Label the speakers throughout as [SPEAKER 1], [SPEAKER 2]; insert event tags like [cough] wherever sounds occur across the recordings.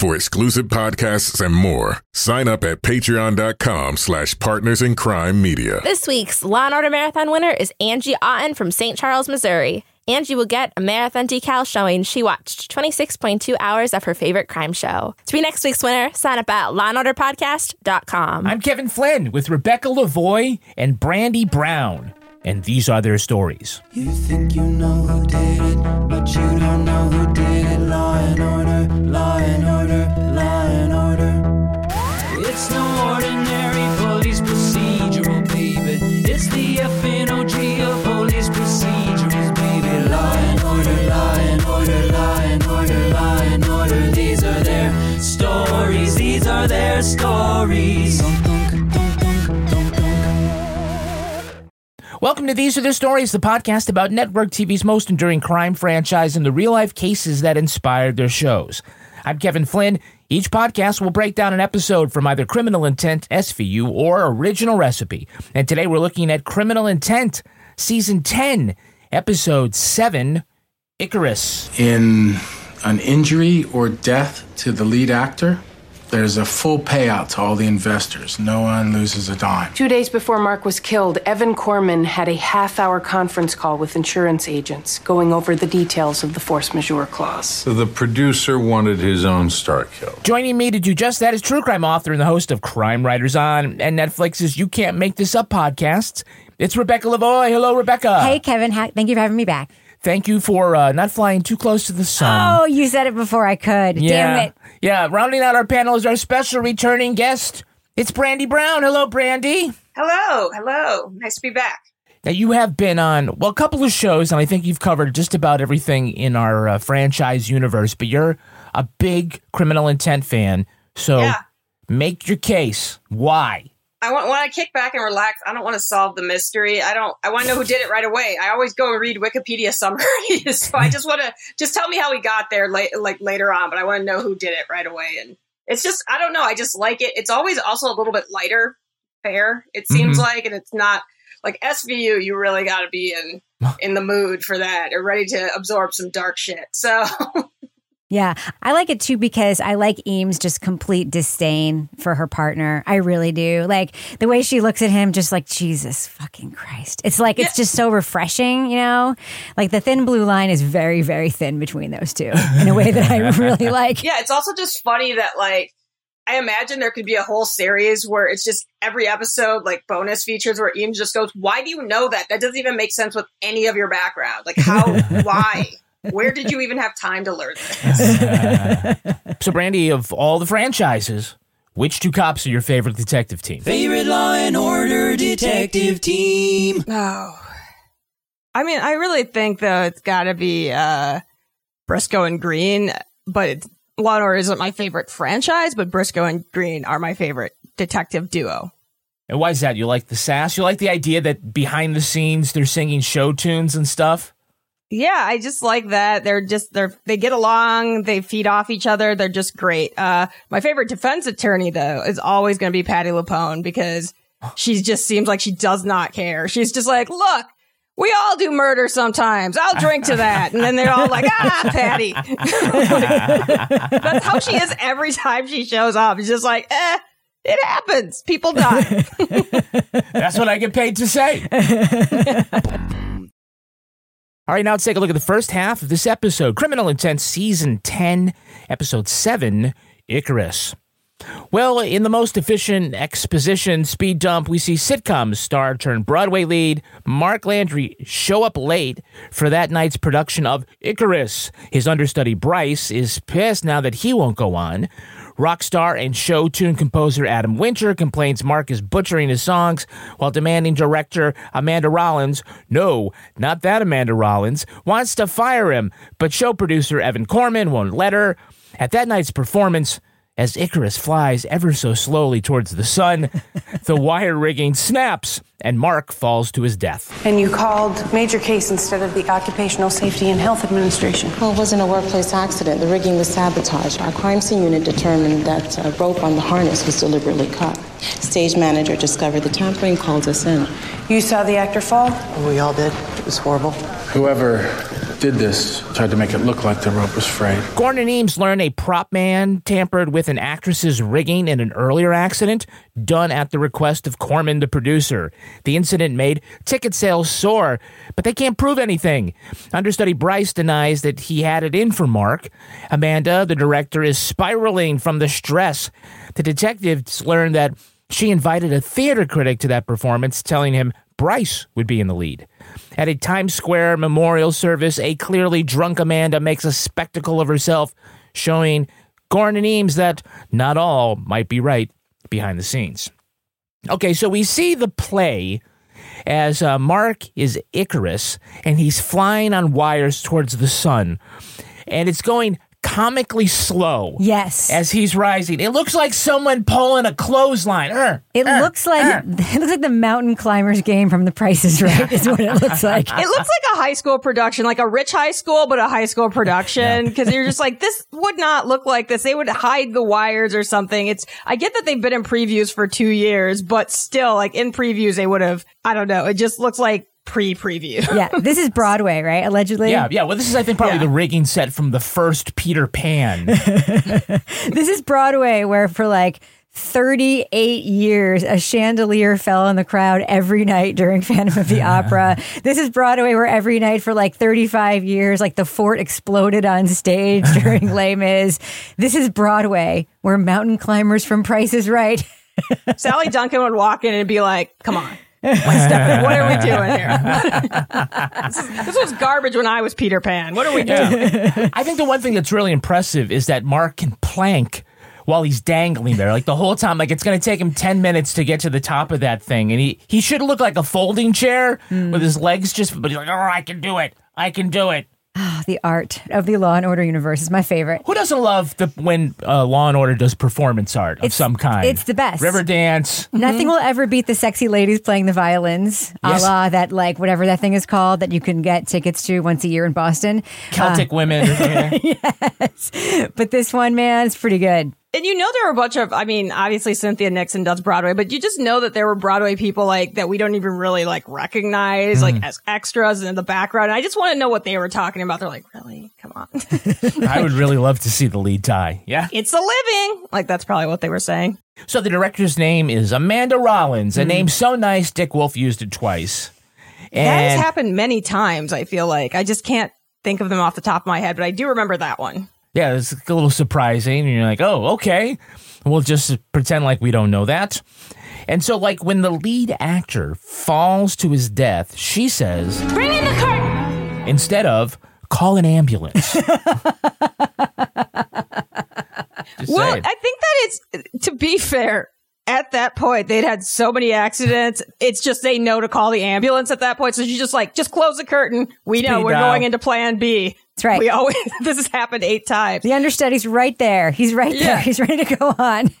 [SPEAKER 1] For exclusive podcasts and more, sign up at patreon.com slash partners in crime media.
[SPEAKER 2] This week's Law and Order Marathon winner is Angie Otten from St. Charles, Missouri. Angie will get a marathon decal showing she watched 26.2 hours of her favorite crime show. To be next week's winner, sign up at lawandorderpodcast.com.
[SPEAKER 3] I'm Kevin Flynn with Rebecca Lavoie and Brandi Brown, and these are their stories.
[SPEAKER 4] You think you know who did it, but you don't know who did it. Law and order, law and order, law and order. It's no ordinary police procedural, baby. It's the FNOG of police baby. Law and order, law and order, law and order, law and order. These are their stories. These are their stories.
[SPEAKER 3] Welcome to These Are the Stories, the podcast about network TV's most enduring crime franchise and the real life cases that inspired their shows. I'm Kevin Flynn. Each podcast will break down an episode from either Criminal Intent, SVU, or Original Recipe. And today we're looking at Criminal Intent, Season 10, Episode 7, Icarus.
[SPEAKER 5] In an injury or death to the lead actor, there's a full payout to all the investors. No one loses a dime.
[SPEAKER 6] Two days before Mark was killed, Evan Corman had a half hour conference call with insurance agents going over the details of the force majeure clause.
[SPEAKER 7] So the producer wanted his own star kill.
[SPEAKER 3] Joining me to do just that is true crime author and the host of Crime Writers On and Netflix's You Can't Make This Up podcasts. It's Rebecca Lavoie. Hello, Rebecca.
[SPEAKER 8] Hey, Kevin. Thank you for having me back.
[SPEAKER 3] Thank you for uh, not flying too close to the sun.
[SPEAKER 8] Oh, you said it before I could.
[SPEAKER 3] yeah.
[SPEAKER 8] Damn it.
[SPEAKER 3] Yeah, rounding out our panel is our special returning guest. It's Brandi Brown. Hello, Brandi.
[SPEAKER 9] Hello, hello. Nice to be back.
[SPEAKER 3] Now, you have been on, well, a couple of shows, and I think you've covered just about everything in our uh, franchise universe, but you're a big criminal intent fan. So
[SPEAKER 9] Yeah.
[SPEAKER 3] make your case. Why?
[SPEAKER 9] I want when I kick back and relax. I don't want to solve the mystery. I don't. I want to know who did it right away. I always go and read Wikipedia [laughs] summaries, so I just want to just tell me how he got there, late, like later on. But I want to know who did it right away. And it's just I don't know. I just like it. It's always also a little bit lighter fare. It seems
[SPEAKER 3] Mhm.
[SPEAKER 9] like, and it's not like SVU. You really got to be in in the mood for that or ready to absorb some dark shit. So [laughs]
[SPEAKER 8] Yeah, I like it too because I like Eames' just complete disdain for her partner. I really do. Like the way she looks at him, just like Jesus fucking Christ. It's like it's just so refreshing, you know. Like the thin blue line is very, very thin between those two in a way that I [laughs] really like.
[SPEAKER 9] Yeah, it's also just funny that like I imagine there could be a whole series where it's just every episode like bonus features where Eames just goes, "Why do you know that? That doesn't even make sense with any of your background. Like how? [laughs] why? Where did you even have time to learn this?" [laughs]
[SPEAKER 3] So, Brandi, of all the franchises, which two cops are your favorite detective team?
[SPEAKER 4] Favorite Law and Order detective team.
[SPEAKER 9] Oh, I mean, I really think though it's got to be uh, Briscoe and Green, but it's, Law and Order isn't my favorite franchise, but Briscoe and Green are my favorite detective duo.
[SPEAKER 3] And why is that? You like the sass? You like the idea that behind the scenes they're singing show tunes and stuff?
[SPEAKER 9] Yeah, I just like that. They're just they're they get along, they feed off each other, they're just great. Uh my favorite defense attorney though is always gonna be Patti LuPone because she just seems like she does not care. She's just like, look, we all do murder sometimes. I'll drink to that. And then they're all like, ah, Patti. [laughs] That's how she is every time she shows up. It's just like, eh, it happens. People die. [laughs]
[SPEAKER 3] That's what I get paid to say. [laughs] All right, now let's take a look at the first half of this episode Criminal Intent Season 10, Episode 7 Icarus. Well, in the most efficient exposition speed dump, we see sitcom star turned Broadway lead Mark Landry show up late for that night's production of Icarus. His understudy Bryce is pissed now that he won't go on. Rock star and show tune composer Adam Winter complains Mark is butchering his songs while demanding director Amanda Rollins, no, not that Amanda Rollins, wants to fire him, but show producer Evan Corman won't let her. At that night's performance, as Icarus flies ever so slowly towards the sun, [laughs] the wire rigging snaps and Mark falls to his death.
[SPEAKER 6] And you called major case instead of the Occupational Safety and Health Administration.
[SPEAKER 10] Well, it wasn't a workplace accident. The rigging was sabotaged. Our crime scene unit determined that a rope on the harness was deliberately cut. Stage manager discovered the tampering, called us in.
[SPEAKER 6] You saw the actor fall?
[SPEAKER 10] We all did. It was horrible.
[SPEAKER 5] Whoever did this tried to make it look like the rope was frayed.
[SPEAKER 3] Goren and Eames learn a prop man tampered with an actress's rigging in an earlier accident done at the request of Corman, the producer. The incident made ticket sales soar, but they can't prove anything. Understudy Bryce denies that he had it in for Mark. Amanda, the director, is spiraling from the stress. The detectives learn that she invited a theater critic to that performance, telling him Bryce would be in the lead. At a Times Square memorial service, a clearly drunk Amanda makes a spectacle of herself, showing Goren and Eames that not all might be right behind the scenes. Okay, so we see the play as uh, Mark is Icarus and he's flying on wires towards the sun. And it's going comically slow.
[SPEAKER 8] Yes.
[SPEAKER 3] As he's rising. It looks like someone pulling a clothesline. Er,
[SPEAKER 8] It
[SPEAKER 3] er,
[SPEAKER 8] looks like
[SPEAKER 3] er. [laughs]
[SPEAKER 8] it looks like the mountain climbers game from The Price is Right. Is what it looks like. [laughs]
[SPEAKER 9] It looks like a high school production, like a rich high school, but a high school production. Because you're just like, this would not look like this. They would hide the wires or something. It's, I get that they've been in previews for two years, but still, like in previews, they would have, I don't know. It just looks like pre-preview. [laughs]
[SPEAKER 8] yeah, this is Broadway, right? Allegedly.
[SPEAKER 3] Yeah, yeah. Well, this is, I think, probably
[SPEAKER 9] Yeah.
[SPEAKER 3] the rigging set from the first Peter Pan. [laughs]
[SPEAKER 8] This is Broadway, where for like 38 years, a chandelier fell on the crowd every night during Phantom of the [laughs] Opera. This is Broadway, where every night for like 35 years, like the fort exploded on stage during Les Mis. This is Broadway, where mountain climbers from Price is Right.
[SPEAKER 9] Sandy Duncan would walk in and be like, come on. One step. What are we [laughs] doing here? this, [laughs] is- this was garbage when I was Peter Pan. What are we doing? [laughs]
[SPEAKER 3] I think the one thing that's really impressive is that Mark can plank while he's dangling there. Like the whole time, like it's going to take him 10 minutes to get to the top of that thing. And he, he should look like a folding chair with his legs just, but he's like, oh, I can do it. I can do it.
[SPEAKER 8] Oh, [sighs] the art of the Law and Order universe is my favorite.
[SPEAKER 3] Who doesn't love the when uh, Law and Order does performance art of
[SPEAKER 8] It's-
[SPEAKER 3] some kind?
[SPEAKER 8] it's the best.
[SPEAKER 3] River dance.
[SPEAKER 8] Nothing will ever beat the sexy ladies playing the violins,
[SPEAKER 3] Yes.
[SPEAKER 8] a la that like whatever that thing is called that you can get tickets to once a year in Boston.
[SPEAKER 3] Celtic women. [laughs]
[SPEAKER 8] yes, but this one, man, is pretty good.
[SPEAKER 9] And you know there were a bunch of I mean, obviously Cynthia Nixon does Broadway, but you just know that there were Broadway people like that we don't even really like recognize like hmm. as extras in the background. And I just want to know what they were talking about. They're like, really? Come on. [laughs]
[SPEAKER 3] I would really love to see the lead die. Yeah.
[SPEAKER 9] it's a living. Like that's probably what they were saying.
[SPEAKER 3] So the director's name is Amanda Rollins, a hmm. name so nice Dick Wolf used it twice.
[SPEAKER 9] that has happened many times, I feel like. I just can't think of them off the top of my head, but I do remember that one.
[SPEAKER 3] Yeah, it's a little surprising. And you're like, oh, okay. We'll just pretend like we don't know that. And so, like, when the lead actor falls to his death, she says,
[SPEAKER 11] Bring in the curtain.
[SPEAKER 3] instead of, call an ambulance. [laughs]
[SPEAKER 9] Well,
[SPEAKER 3] saying.
[SPEAKER 9] I think that it's to be fair. At that point, they'd had so many accidents. It's just they know to call the ambulance at that point. So she's just like, just close the curtain. We know
[SPEAKER 3] Speed
[SPEAKER 9] we're
[SPEAKER 3] dial.
[SPEAKER 9] going into Plan B.
[SPEAKER 8] That's right.
[SPEAKER 9] We always [laughs] this has happened eight times.
[SPEAKER 8] The understudy's right there. He's right there. [laughs] He's ready to go on. [laughs]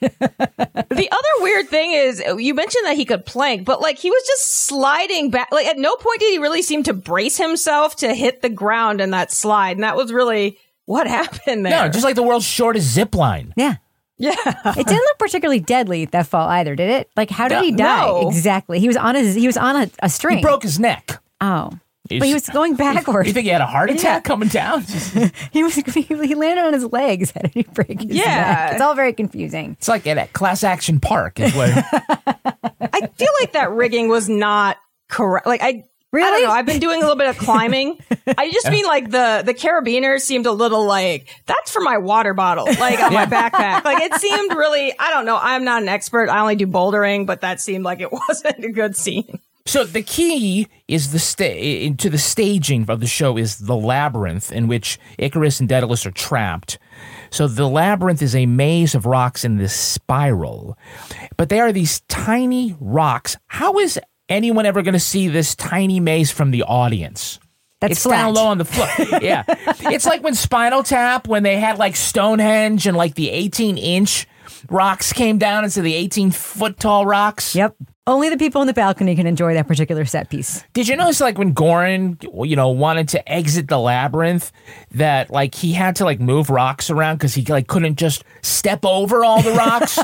[SPEAKER 9] The other weird thing is uh, you mentioned that he could plank, but like he was just sliding back. Like at no point did he really seem to brace himself to hit the ground in that slide, and that was really what happened there.
[SPEAKER 3] no, just like the world's shortest zip line.
[SPEAKER 8] yeah.
[SPEAKER 9] yeah.
[SPEAKER 8] It didn't look particularly deadly that fall either, did it? Like, how did
[SPEAKER 3] No.
[SPEAKER 8] he die?
[SPEAKER 9] No.
[SPEAKER 8] Exactly. He was on his. He was on a, a string.
[SPEAKER 3] He broke his neck.
[SPEAKER 8] Oh,
[SPEAKER 3] He's-
[SPEAKER 8] but he was going backwards.
[SPEAKER 3] You think he had a heart attack
[SPEAKER 8] Yeah.
[SPEAKER 3] coming down? [laughs] [laughs]
[SPEAKER 8] he was. He landed on his legs. How did he break his
[SPEAKER 9] Yeah.
[SPEAKER 8] neck? It's all very confusing.
[SPEAKER 3] It's like at a class action park. Is what, [laughs]
[SPEAKER 9] I feel like that rigging was not correct. Like I. I don't
[SPEAKER 8] Really?
[SPEAKER 9] know. I've been doing a little bit of climbing. I just mean like the the carabiner seemed a little like that's for my water bottle, like on my backpack. Like it seemed really. I don't know. I'm not an expert. I only do bouldering, but that seemed like it wasn't a good scene.
[SPEAKER 3] So the key is the sta- to the staging of the show is the labyrinth in which Icarus and Daedalus are trapped. So the labyrinth is a maze of rocks in this spiral, but they are these tiny rocks. How is anyone ever going to see this tiny maze from the audience?
[SPEAKER 8] That's
[SPEAKER 3] it's down low on the floor. [laughs] yeah, it's like when Spinal Tap when they had like Stonehenge and like the 18 inch rocks came down instead of the 18 foot tall rocks.
[SPEAKER 8] Yep. Only the people in the balcony can enjoy that particular set piece.
[SPEAKER 3] Did you notice like when Goren, you know, wanted to exit the labyrinth, that like he had to like move rocks around because he like couldn't just step over all the rocks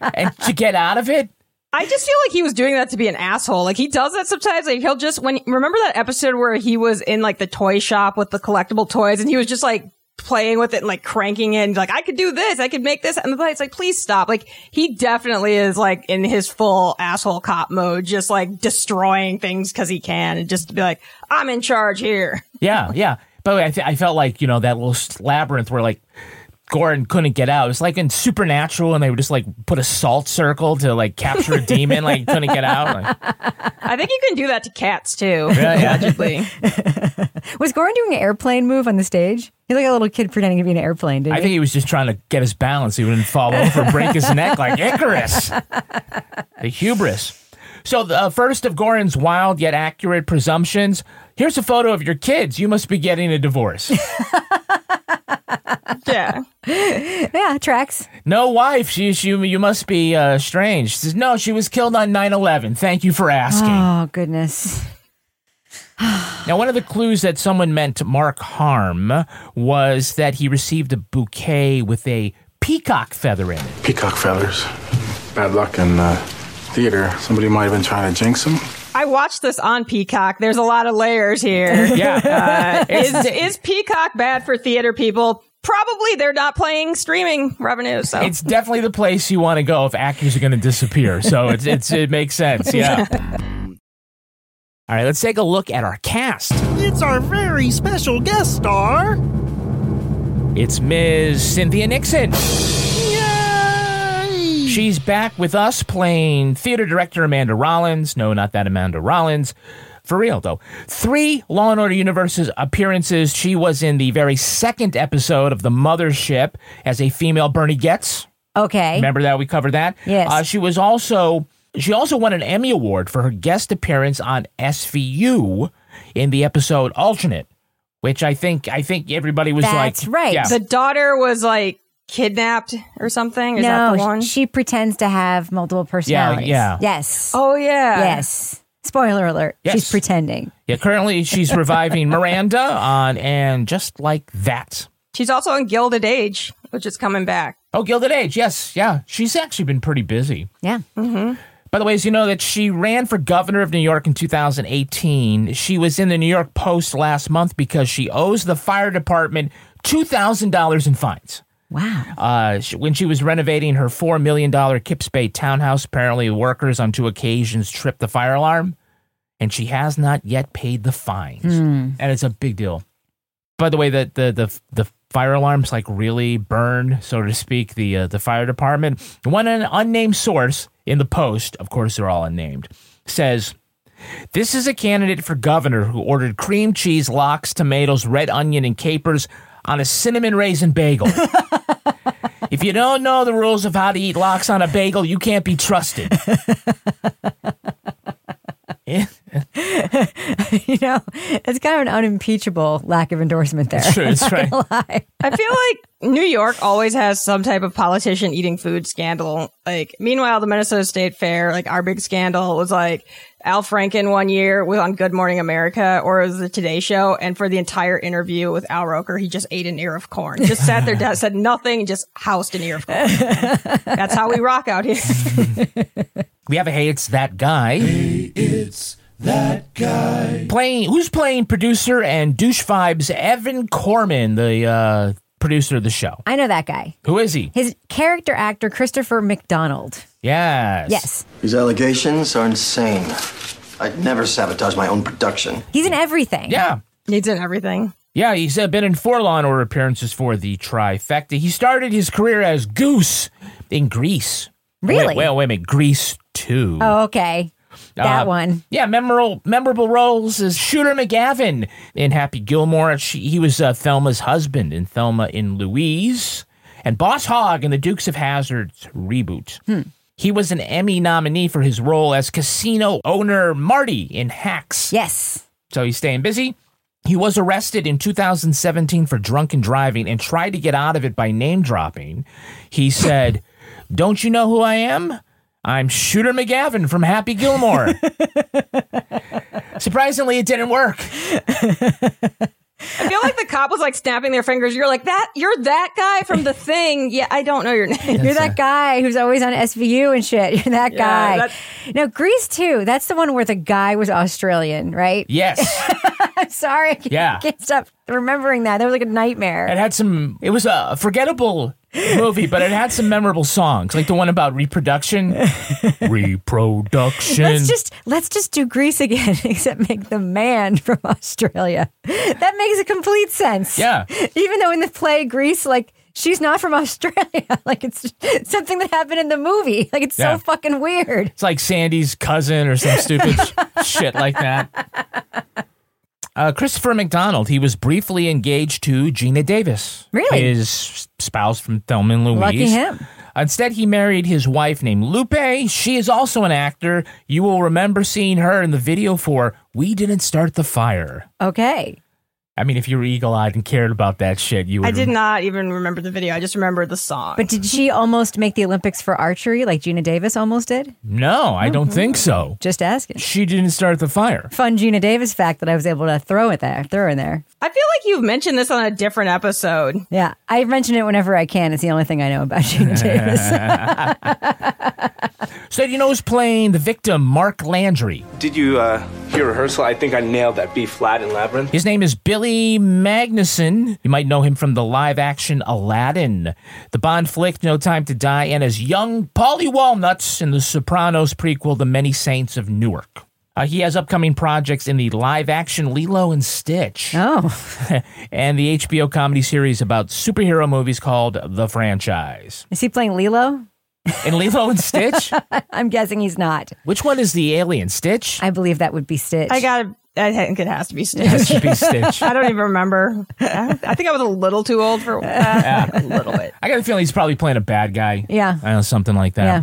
[SPEAKER 3] [laughs] and to get out of it.
[SPEAKER 9] I just feel like he was doing that to be an asshole. Like he does that sometimes. Like he'll just when remember that episode where he was in like the toy shop with the collectible toys and he was just like playing with it and like cranking it and like I could do this, I could make this, and the guy's like, please stop. Like he definitely is like in his full asshole cop mode, just like destroying things because he can, and just to be like, I'm in charge here.
[SPEAKER 3] Yeah, yeah. But I, th- I felt like you know that little labyrinth where like Goren couldn't get out. It was like in Supernatural, and they would just like put a salt circle to like capture a demon, like he couldn't get out. Like,
[SPEAKER 9] I think you can do that to cats too. [laughs]
[SPEAKER 3] Yeah, yeah.
[SPEAKER 9] Allegedly. [laughs]
[SPEAKER 8] Was Goren doing an airplane move on the stage? He's like a little kid pretending to be an airplane, didn't
[SPEAKER 3] I think he was just trying to get his balance. He wouldn't fall over, and break his neck like Icarus. [laughs] The hubris. So the uh, first of Goren's wild yet accurate presumptions. Here's a photo of your kids. You must be getting a divorce. [laughs]
[SPEAKER 9] yeah.
[SPEAKER 8] yeah, tracks.
[SPEAKER 3] No wife. She, she, you must be uh, strange. She says, no, she was killed on 9-11. Thank you for asking.
[SPEAKER 8] Oh, goodness. [sighs]
[SPEAKER 3] Now, one of the clues that someone meant Mark harm was that he received a bouquet with a peacock feather in it.
[SPEAKER 5] Peacock feathers. Bad luck and. uh, theater. Somebody might have been trying to jinx him.
[SPEAKER 9] I watched this on Peacock. There's a lot of layers here. [laughs]
[SPEAKER 3] Yeah.
[SPEAKER 9] Uh, [laughs] is, is Peacock bad for theater people? Probably they're not playing streaming revenue. So
[SPEAKER 3] It's definitely the place you want to go if actors are going to disappear. So it's, it's it makes sense. Yeah. All right, let's take a look at our cast.
[SPEAKER 11] It's our very special guest star.
[SPEAKER 3] It's Ms. Cynthia Nixon. She's back with us playing theater director Amanda Rollins. No, not that Amanda Rollins. For real, though. Three Law and Order Universe's appearances. She was in the very second episode of The Mothership as a female Bernie Goetz.
[SPEAKER 8] Okay.
[SPEAKER 3] Remember that? We covered that?
[SPEAKER 8] Yes.
[SPEAKER 3] Uh, she was also. She also won an Emmy Award for her guest appearance on SVU in the episode Alternate, which I think I think everybody was
[SPEAKER 8] That's
[SPEAKER 3] like,
[SPEAKER 8] right.
[SPEAKER 3] Yeah.
[SPEAKER 9] the daughter was like kidnapped or something. Is that
[SPEAKER 8] no,
[SPEAKER 9] the one?
[SPEAKER 8] she pretends to have multiple personalities.
[SPEAKER 3] yeah. yeah.
[SPEAKER 8] Yes.
[SPEAKER 9] oh yeah.
[SPEAKER 8] Yes. Spoiler alert.
[SPEAKER 3] Yes.
[SPEAKER 8] She's pretending.
[SPEAKER 3] Yeah, currently she's reviving Miranda on and just like that.
[SPEAKER 9] She's also in Gilded Age, which is coming back.
[SPEAKER 3] Oh, Gilded Age, yes, yeah. She's actually been pretty busy.
[SPEAKER 8] Yeah. Mm-hmm.
[SPEAKER 3] By the way, as you know that she ran for governor of New York in 2018. She was in the New York Post last month because she owes the fire department $2,000 in fines.
[SPEAKER 8] Wow.
[SPEAKER 3] Uh, when she was renovating her $4 million Kips Bay townhouse, apparently workers on two occasions tripped the fire alarm, and she has not yet paid the fines. And it's a big deal. By the way, the, the, the, the fire alarms like really burn, so to speak, the, uh, the fire department. One an unnamed source in the Post, of course, they're all unnamed, says, this is a candidate for governor who ordered cream cheese, lox, tomatoes, red onion, and capers on a cinnamon raisin bagel. [laughs] if you don't know the rules of how to eat lox on a bagel, you can't be trusted. [laughs] Yeah,
[SPEAKER 8] you know, it's kind of an unimpeachable lack of endorsement there.
[SPEAKER 3] It's true, it's
[SPEAKER 8] Not
[SPEAKER 3] right.
[SPEAKER 8] lie.
[SPEAKER 9] I feel like New York always has some type of politician eating food scandal. Like, meanwhile, the Minnesota State Fair, like our big scandal was like Al Franken one year was on Good Morning America or it was the Today Show. And for the entire interview with Al Roker, he just ate an ear of corn, just sat there, down, [laughs] said nothing, and just housed an ear of corn. That's how we rock out here. [laughs]
[SPEAKER 3] we have a hey, it's that guy.
[SPEAKER 11] Hey, It's that guy.
[SPEAKER 3] Playing who's playing producer and douche vibes Evan Corman, the uh, producer of the show.
[SPEAKER 8] I know that guy.
[SPEAKER 3] Who is he?
[SPEAKER 8] His character actor, Christopher McDonald.
[SPEAKER 3] Yes.
[SPEAKER 8] Yes.
[SPEAKER 12] These allegations are insane. I'd never sabotage my own production.
[SPEAKER 8] He's in everything.
[SPEAKER 3] Yeah.
[SPEAKER 9] He's in everything.
[SPEAKER 3] Yeah, he's uh, been in four Law and Order appearances for the trifecta. He started his career as Goose in Grease.
[SPEAKER 8] Really?
[SPEAKER 3] Wait, wait, wait a minute. Grease 2.
[SPEAKER 8] Oh, okay. That
[SPEAKER 3] Uh,
[SPEAKER 8] one.
[SPEAKER 3] Yeah, memorable memorable roles as Shooter McGavin in Happy Gilmore. She, he was uh, Thelma's husband in Thelma in Louise, and Boss Hogg in the Dukes of Hazzard's reboot.
[SPEAKER 8] Hmm.
[SPEAKER 3] He was an Emmy nominee for his role as casino owner Marty in Hacks.
[SPEAKER 8] Yes.
[SPEAKER 3] So he's staying busy. He was arrested in 2017 for drunken driving and tried to get out of it by name dropping. He said, Don't you know who I am? I'm Shooter McGavin from Happy Gilmore. [laughs] Surprisingly, it didn't work.
[SPEAKER 9] I feel like the cop was like snapping their fingers. You're like that. You're that guy from the thing. Yeah, I don't know your name.
[SPEAKER 8] You're that guy who's always on SVU and shit. You're that
[SPEAKER 9] Yeah,
[SPEAKER 8] guy.
[SPEAKER 9] that-
[SPEAKER 8] no, Grease too. That's the one where the guy was Australian, right?
[SPEAKER 3] Yes. [laughs]
[SPEAKER 8] I'm sorry. I can't,
[SPEAKER 3] Yeah.
[SPEAKER 8] can't stop remembering that. That was like a nightmare.
[SPEAKER 3] It had some, it was a forgettable movie, but it had some memorable songs, like the one about reproduction. [laughs] reproduction.
[SPEAKER 8] Let's just let's just do Grease again, [laughs] except make the man from Australia. That makes a complete sense.
[SPEAKER 3] Yeah.
[SPEAKER 8] Even though in the play Grease, like she's not from [laughs] Australia, like it's something that happened in the movie. Like it's
[SPEAKER 3] Yeah.
[SPEAKER 8] so fucking weird.
[SPEAKER 3] It's like Sandy's cousin or some stupid shit like that. Uh, Christopher McDonald, he was briefly engaged to Geena Davis.
[SPEAKER 8] Really?
[SPEAKER 3] His spouse from Thelma and Louise.
[SPEAKER 8] Lucky him.
[SPEAKER 3] Instead, he married his wife named Lupe. She is also an actor. You will remember seeing her in the video for We Didn't Start the Fire.
[SPEAKER 8] Okay.
[SPEAKER 3] I mean, if you were eagle eyed and cared about that shit, you would.
[SPEAKER 9] I did not even remember the video. I just remember the song.
[SPEAKER 8] But did she almost make the Olympics for archery like Geena Davis almost did?
[SPEAKER 3] No, I don't think so.
[SPEAKER 8] Just asking.
[SPEAKER 3] She didn't start the fire.
[SPEAKER 8] Fun Geena Davis fact that I was able to throw it there, throw in there.
[SPEAKER 9] I feel like you've mentioned this on a different episode.
[SPEAKER 8] Yeah, I mention it whenever I can. It's the only thing I know about Geena Davis. [laughs] [laughs]
[SPEAKER 3] So, you know who's playing the victim, Mark Landry?
[SPEAKER 13] Did you uh, hear rehearsal? I think I nailed that B flat in Labyrinth.
[SPEAKER 3] His name is Billy Magnussen. You might know him from the live action Aladdin, the Bond flick No Time to Die, and as young Paulie Walnuts in the Sopranos prequel The Many Saints of Newark. Uh, he has upcoming projects in the live action Lilo and Stitch.
[SPEAKER 8] Oh. [laughs]
[SPEAKER 3] and the HBO comedy series about superhero movies called The Franchise.
[SPEAKER 8] Is he playing Lilo?
[SPEAKER 3] In Lilo and Stitch? [laughs]
[SPEAKER 8] I'm guessing he's not.
[SPEAKER 3] Which one is the alien? Stitch?
[SPEAKER 8] I believe that would be Stitch.
[SPEAKER 9] I got. I think it has to be Stitch.
[SPEAKER 3] It has to be Stitch. [laughs]
[SPEAKER 9] I don't even remember. I think I was a little too old for uh, [laughs] a little bit.
[SPEAKER 3] I got a feeling he's probably playing a bad guy.
[SPEAKER 8] Yeah.
[SPEAKER 3] I know, something like that.
[SPEAKER 8] Yeah.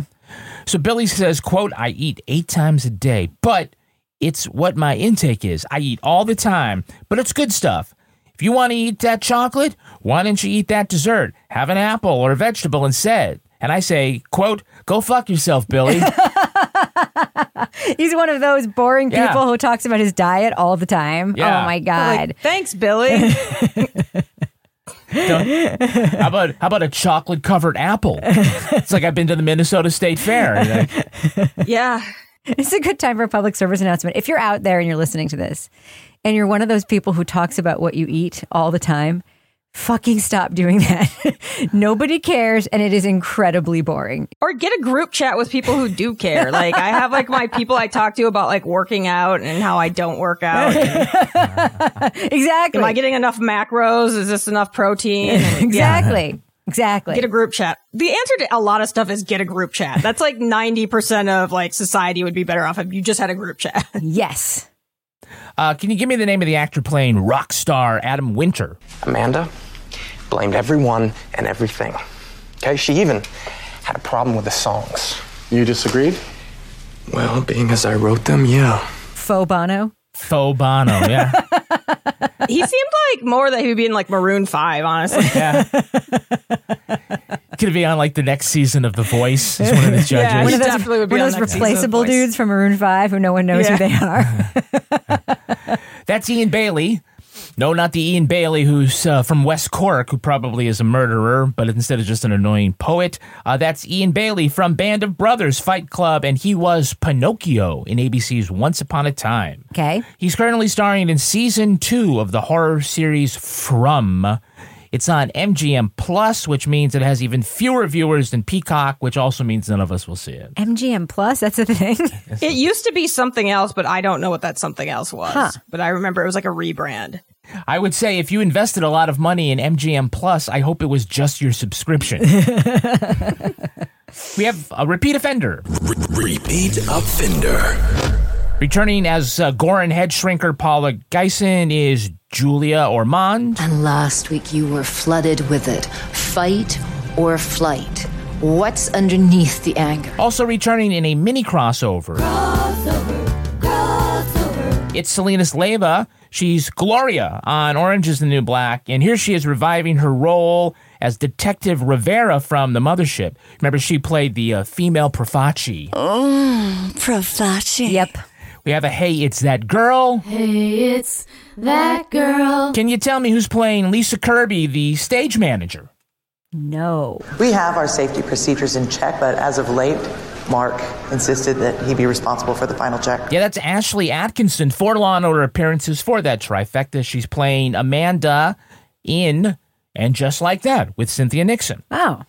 [SPEAKER 3] So Billy says, quote, I eat eight times a day, but it's what my intake is. I eat all the time, but it's good stuff. If you want to eat that chocolate, why don't you eat that dessert? Have an apple or a vegetable instead. And I say, quote, go fuck yourself, Billy. [laughs] [laughs]
[SPEAKER 8] He's one of those boring people
[SPEAKER 3] Yeah.
[SPEAKER 8] who talks about his diet all the time.
[SPEAKER 3] Oh yeah.
[SPEAKER 8] Oh my
[SPEAKER 9] Like,
[SPEAKER 8] god.
[SPEAKER 9] Thanks, Billy. [laughs]
[SPEAKER 3] Don't- how about how about a chocolate covered apple? It's like I've been to the Minnesota State Fair. Like,
[SPEAKER 9] yeah.
[SPEAKER 8] It's a good time for a public service announcement. If you're out there and you're listening to this and you're one of those people who talks about what you eat all the time, fucking stop doing that. [laughs] Nobody cares and it is incredibly boring.
[SPEAKER 9] Or get a group chat with people who do care. Like I have like my people I talk to about like working out and how I don't work out. [laughs]
[SPEAKER 8] exactly.
[SPEAKER 9] Am I getting enough macros? Is this enough protein? And, [laughs] yeah.
[SPEAKER 8] exactly. Exactly.
[SPEAKER 9] Get a group chat. The answer to a lot of stuff is get a group chat. That's like 90% of like society would be better off if you just had a group chat.
[SPEAKER 8] yes.
[SPEAKER 3] Uh, can you give me the name of the actor playing rock star Adam Winter?
[SPEAKER 14] Amanda blamed everyone and everything. Okay, she even had a problem with the songs.
[SPEAKER 15] You disagreed?
[SPEAKER 14] Well, being as I wrote them, yeah.
[SPEAKER 8] Faux Bono.
[SPEAKER 3] Faux Bono, yeah. [laughs]
[SPEAKER 9] he seemed like more that he would be in like Maroon 5, honestly.
[SPEAKER 3] Yeah. [laughs] Could be on like the next season of The Voice as one of the [laughs] judges.
[SPEAKER 9] Yeah,
[SPEAKER 8] One
[SPEAKER 9] he
[SPEAKER 8] of those,
[SPEAKER 9] definitely would be
[SPEAKER 8] one
[SPEAKER 9] on
[SPEAKER 8] of those
[SPEAKER 9] next season of
[SPEAKER 8] replaceable dudes from Maroon 5 who no one knows
[SPEAKER 9] Yeah.
[SPEAKER 8] who they are. [laughs]
[SPEAKER 3] That's Eion Bailey. No, not the Ian Bailey who's uh, from West Cork, who probably is a murderer, but instead of just an annoying poet. Uh, that's Eion Bailey from Band of Brothers, Fight Club, and he was Pinocchio in ABC's Once Upon a Time.
[SPEAKER 8] Okay.
[SPEAKER 3] He's currently starring in season two of the horror series From. It's on MGM Plus, which means it has even fewer viewers than Peacock, which also means none of us will see it.
[SPEAKER 8] MGM Plus, that's a thing. [laughs]
[SPEAKER 9] It used to be something else, but I don't know what that something else was.
[SPEAKER 8] Huh.
[SPEAKER 9] But I remember it was like a rebrand.
[SPEAKER 3] I would say if you invested a lot of money in MGM Plus, I hope it was just your subscription. [laughs] we have a repeat offender.
[SPEAKER 11] Repeat offender.
[SPEAKER 3] Returning as uh, Goren head shrinker Paula Gyson is Julia Ormond.
[SPEAKER 16] And last week you were flooded with it. Fight or flight. What's underneath the anger?
[SPEAKER 3] Also returning in a mini crossover.
[SPEAKER 11] Crossover, crossover,
[SPEAKER 3] It's Selenis Leyva. She's Gloria on Orange is the New Black, and here she is reviving her role as Detective Rivera from The Mothership. Remember, she played the uh, female Profaci.
[SPEAKER 15] Oh, Profaci.
[SPEAKER 8] Yep.
[SPEAKER 3] We have a Hey, It's That Girl.
[SPEAKER 15] Hey, it's that girl.
[SPEAKER 3] Can you tell me who's playing Lisa Kirby, the stage manager?
[SPEAKER 8] No.
[SPEAKER 17] We have our safety procedures in check, but as of late, Mark insisted that he be responsible for the final check.
[SPEAKER 3] Yeah, that's Ashley Atkinson, four Law and Order appearances for that trifecta. She's playing Amanda in And Just Like That with Cynthia Nixon.
[SPEAKER 8] Oh.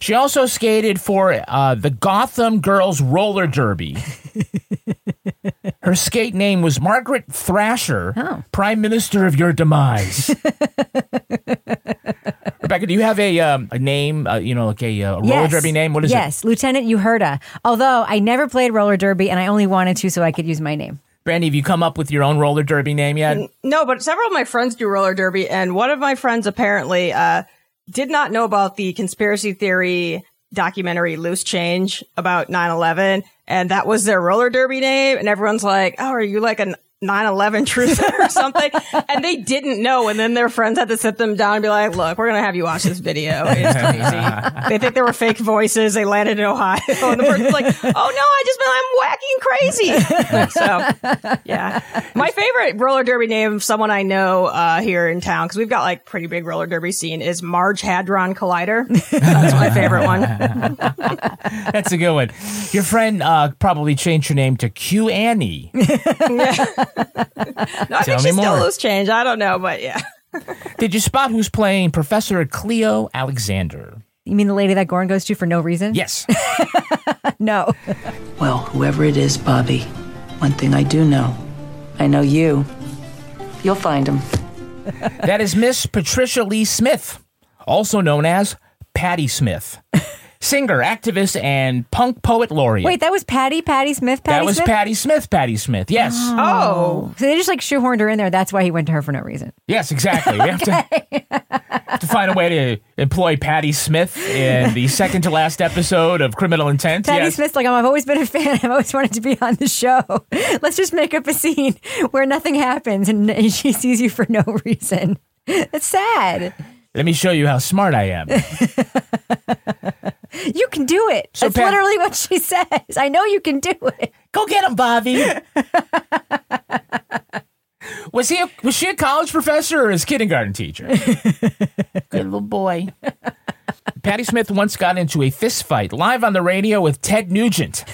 [SPEAKER 3] She also skated for uh, the Gotham Girls Roller Derby. [laughs] Her skate name was Margaret Thrasher, Prime Minister of Your Demise. [laughs] Rebecca, do you have a um, a name? Uh, you know, like a, uh, roller
[SPEAKER 8] Yes.
[SPEAKER 3] derby name? What is it?
[SPEAKER 8] yes, Lieutenant Uherda. Although I never played roller derby and I only wanted to so I could use my name.
[SPEAKER 3] it? Brandi, have you come up with your own roller derby name yet?
[SPEAKER 9] No, but several of my friends do roller derby, and one of my friends apparently uh, did not know about the conspiracy theory documentary Loose Change about 9-11, and that was their roller derby name, and everyone's like, oh, are you like a 9-11 truther or [laughs] something? and they didn't know, and then their friends had to sit them down and be like, look, we're going to have you watch this video. It's crazy. they think there were fake voices. They landed in Ohio, [laughs] and the person's like, oh no, I just been, I'm whacking crazy. so, yeah. My favorite roller derby name of someone I know uh, here in town, because we've got like pretty big roller derby scene, is Marge Hadron Collider. That's my favorite one. [laughs]
[SPEAKER 3] That's a good one. Your friend uh, probably changed her name to Q Annie.
[SPEAKER 9] No, I
[SPEAKER 3] Tell
[SPEAKER 9] think
[SPEAKER 3] me
[SPEAKER 9] she's still
[SPEAKER 3] more.
[SPEAKER 9] loose change. I don't know, but yeah.
[SPEAKER 3] Did you spot who's playing Professor Cleo Alexander?
[SPEAKER 8] You mean the lady that Goren goes to for no reason?
[SPEAKER 3] Yes. [laughs]
[SPEAKER 8] no.
[SPEAKER 18] Well, whoever it is, Bobby, one thing I do know I know you. You'll find him.
[SPEAKER 3] that is Miss Patricia Lee Smith, also known as Patti Smith. [laughs] Singer, activist, and punk poet laureate.
[SPEAKER 8] Wait, that was Patti, Patti Smith, Patti
[SPEAKER 3] that was
[SPEAKER 8] Smith?
[SPEAKER 3] Patti Smith, Patti Smith. Yes.
[SPEAKER 8] Oh. So they just like shoehorned her in there. That's why he went to her for no reason.
[SPEAKER 3] Yes, exactly. We have to, [laughs] have to find a way to employ Patti Smith in the second to last episode of Criminal Intent.
[SPEAKER 8] Patti
[SPEAKER 3] yes.
[SPEAKER 8] Smith's like, oh, I've always been a fan. [laughs] I've always wanted to be on the show. [laughs] Let's just make up a scene where nothing happens and, and she sees you for no reason. It's sad.
[SPEAKER 3] Let me show you how smart I am.
[SPEAKER 8] You can do it.
[SPEAKER 3] So
[SPEAKER 8] That's
[SPEAKER 3] Pat-
[SPEAKER 8] literally what she [laughs] says. I know you can do it.
[SPEAKER 3] Go get him, Bobby. was he? A, was she a college professor or his kindergarten teacher? Good little boy. Patti Smith once got into a fist fight live on the radio with Ted Nugent.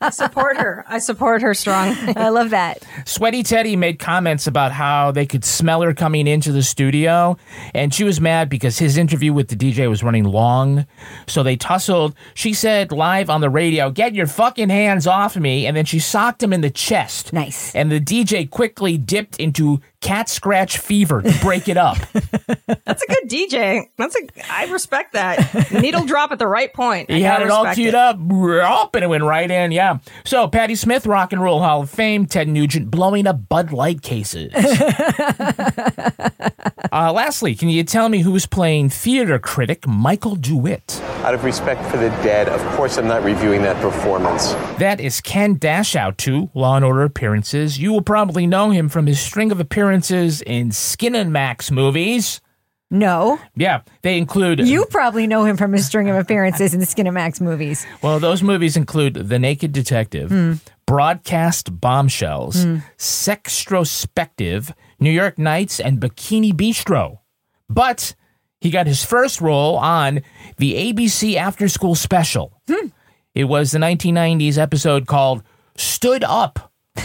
[SPEAKER 9] I support her. I support her strong.
[SPEAKER 8] I love that.
[SPEAKER 3] Sweaty Teddy made comments about how they could smell her coming into the studio, and she was mad because his interview with the DJ was running long. So they tussled. She said live on the radio, Get your fucking hands off me. And then she socked him in the chest.
[SPEAKER 8] Nice.
[SPEAKER 3] And the DJ quickly dipped into cat scratch fever to break it up. [laughs]
[SPEAKER 9] That's a good DJ. That's a. I respect that. Needle drop at the right point. I
[SPEAKER 3] He had it all
[SPEAKER 9] respect
[SPEAKER 3] queued up, up, and it went right in. Yeah. So Patti Smith, Rock and Roll Hall of Fame. Ted Nugent blowing up Bud Light cases. [laughs] uh, lastly, can you tell me who's playing theater critic Michael DeWitt?
[SPEAKER 19] Out of respect for the dead, of course I'm not reviewing that performance.
[SPEAKER 3] That is Ken Dashout to Law and Order appearances. You will probably know him from his string of appearances in Skin and Max movies.
[SPEAKER 8] No.
[SPEAKER 3] Yeah, they include
[SPEAKER 8] You probably know him from his string of appearances in the Skin and Max movies.
[SPEAKER 3] Well, those movies include The Naked Detective,
[SPEAKER 8] Hmm.
[SPEAKER 3] Broadcast Bombshells,
[SPEAKER 8] Hmm.
[SPEAKER 3] Sextrospective, New York Nights, and Bikini Bistro. But he got his first role on the ABC After School Special.
[SPEAKER 8] Hmm.
[SPEAKER 3] It was the 1990s episode called Stood Up. [laughs]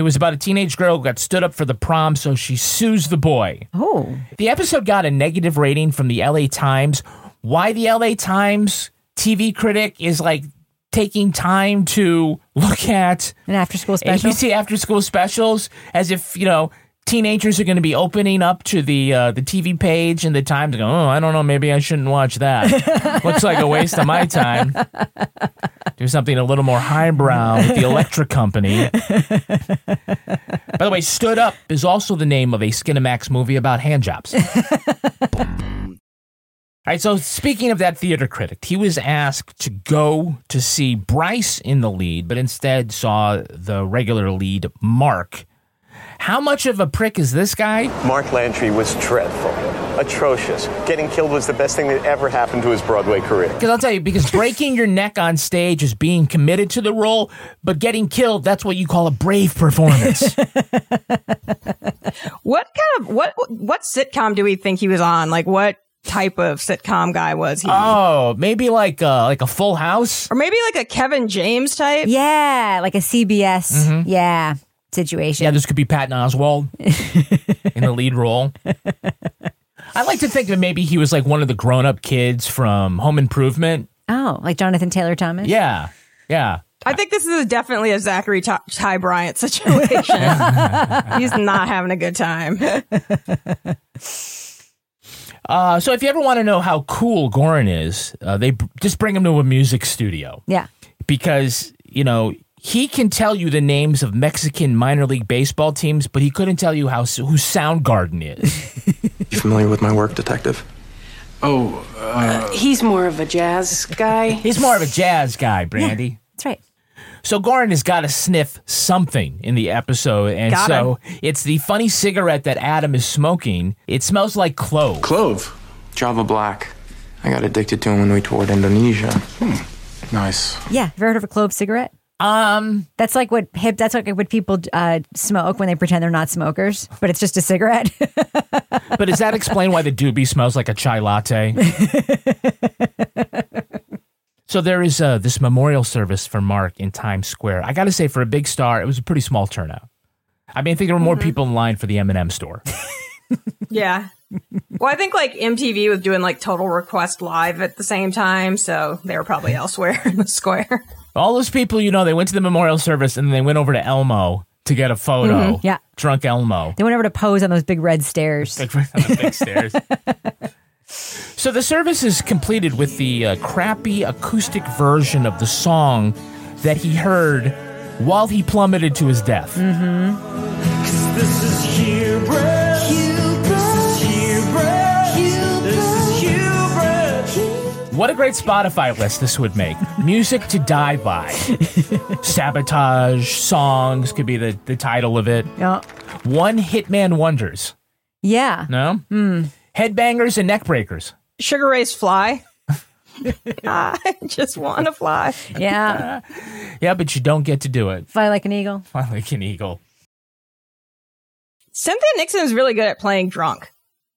[SPEAKER 3] It was about a teenage girl who got stood up for the prom, so she sues the boy.
[SPEAKER 8] Oh.
[SPEAKER 3] The episode got a negative rating from the LA Times. Why the LA Times TV critic is like taking time to look at
[SPEAKER 8] An after school special.
[SPEAKER 3] ABC after school specials as if, you know, teenagers are going to be opening up to the uh, the TV page and the Times go, "Oh, I don't know, maybe I shouldn't watch that." [laughs] Looks like a waste of my time. Do something a little more highbrow with the Electric Company. By the way, Stood Up is also the name of a Skinamax movie about hand jobs. [laughs] All right, so speaking of that theater critic, he was asked to go to see Bryce in the lead, but instead saw the regular lead, Mark. How much of a prick is this guy?
[SPEAKER 19] Mark Landry was dreadful, atrocious. Getting killed was the best thing that ever happened to his Broadway career.
[SPEAKER 3] Because I'll tell you, because breaking your neck on stage is being committed to the role, but getting killed, that's what you call a brave performance. [laughs]
[SPEAKER 9] What kind of what what sitcom do we think he was on? Like what type of sitcom guy was he?
[SPEAKER 3] oh, maybe like uh, like a full house?
[SPEAKER 9] or maybe like a Kevin James type?
[SPEAKER 8] Yeah, like a CBS.
[SPEAKER 3] Mhm.
[SPEAKER 8] Yeah, situation.
[SPEAKER 3] Yeah, this could be Patton Oswalt [laughs] in the lead role. I like to think that maybe he was like one of the grown up kids from Home Improvement.
[SPEAKER 8] Oh, like Jonathan Taylor Thomas.
[SPEAKER 3] Yeah, yeah.
[SPEAKER 9] I think this is definitely a Zachary Ty, Ty Bryant situation. [laughs] He's not having a good time. [laughs]
[SPEAKER 3] Uh, so if you ever want to know how cool Goren is, uh, they b- just bring him to a music studio
[SPEAKER 8] Yeah.
[SPEAKER 3] because you know he can tell you the names of Mexican minor league baseball teams, but he couldn't tell you how who Soundgarden is.
[SPEAKER 14] You familiar with my work, detective?
[SPEAKER 5] Oh, uh,
[SPEAKER 6] He's more of a jazz guy. [laughs]
[SPEAKER 3] He's more of a jazz guy, Brandi.
[SPEAKER 8] That's right.
[SPEAKER 3] So Goren has got to sniff something in the episode, and
[SPEAKER 9] Got
[SPEAKER 3] so it's the funny cigarette that Adam is smoking. It smells like clove.
[SPEAKER 5] Clove.
[SPEAKER 14] Java Black. I got addicted to him when we toured Indonesia. Hmm.
[SPEAKER 5] Nice.
[SPEAKER 8] Yeah. Have you ever heard of a clove cigarette?
[SPEAKER 3] Um,
[SPEAKER 8] That's like what hip. That's like what people uh, smoke when they pretend they're not smokers, but it's just a cigarette. [laughs]
[SPEAKER 3] but does that explain why the doobie smells like a chai latte? so there is uh, this memorial service for Mark in Times Square. I got to say, for a big star, it was a pretty small turnout. I mean, I think there were more people in line for the M&M store. [laughs]
[SPEAKER 9] Yeah. Well, I think like MTV was doing like Total Request Live at the same time, so they were probably [laughs] elsewhere in the square.
[SPEAKER 3] All those people, you know, they went to the memorial service and then they went over to Elmo to get a photo.
[SPEAKER 8] Mhm, yeah.
[SPEAKER 3] Drunk Elmo.
[SPEAKER 8] they went over to pose on those big red stairs.
[SPEAKER 3] Like right on the big stairs. [laughs] So the service is completed with the uh, crappy acoustic version of the song that he heard while he plummeted to his death.
[SPEAKER 8] Mm-hmm.
[SPEAKER 3] What a great Spotify list this would make. Music to die by. [laughs] Sabotage songs could be the, the title of it.
[SPEAKER 8] Yeah.
[SPEAKER 3] One Hitman Wonders.
[SPEAKER 8] Yeah.
[SPEAKER 3] No?
[SPEAKER 8] Hmm.
[SPEAKER 3] Headbangers and neckbreakers.
[SPEAKER 9] Sugar Ray's Fly. [laughs] I just want to fly.
[SPEAKER 8] Yeah. [laughs]
[SPEAKER 3] Yeah, but you don't get to do it.
[SPEAKER 8] Fly like an eagle.
[SPEAKER 3] Fly like an eagle.
[SPEAKER 9] Cynthia Nixon is really good at playing drunk.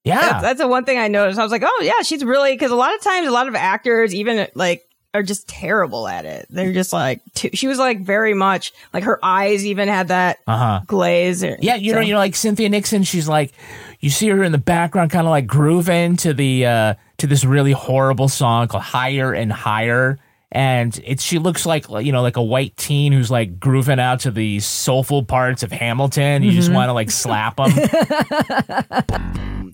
[SPEAKER 3] Yeah.
[SPEAKER 9] That's, that's the one thing I noticed. I was like, oh yeah, she's really because a lot of times a lot of actors even like are just terrible at it. They're just like too, she was like very much like her eyes even had that
[SPEAKER 3] Uh huh.
[SPEAKER 9] glaze. Or,
[SPEAKER 3] Yeah, you know, you know, like Cynthia Nixon. She's like, you see her in the background, kind of like grooving to the uh to this really horrible song called "Higher and Higher," and it's she looks like you know like a white teen who's like grooving out to the soulful parts of Hamilton. You just
[SPEAKER 20] Mhm.
[SPEAKER 3] want to like slap them. [laughs]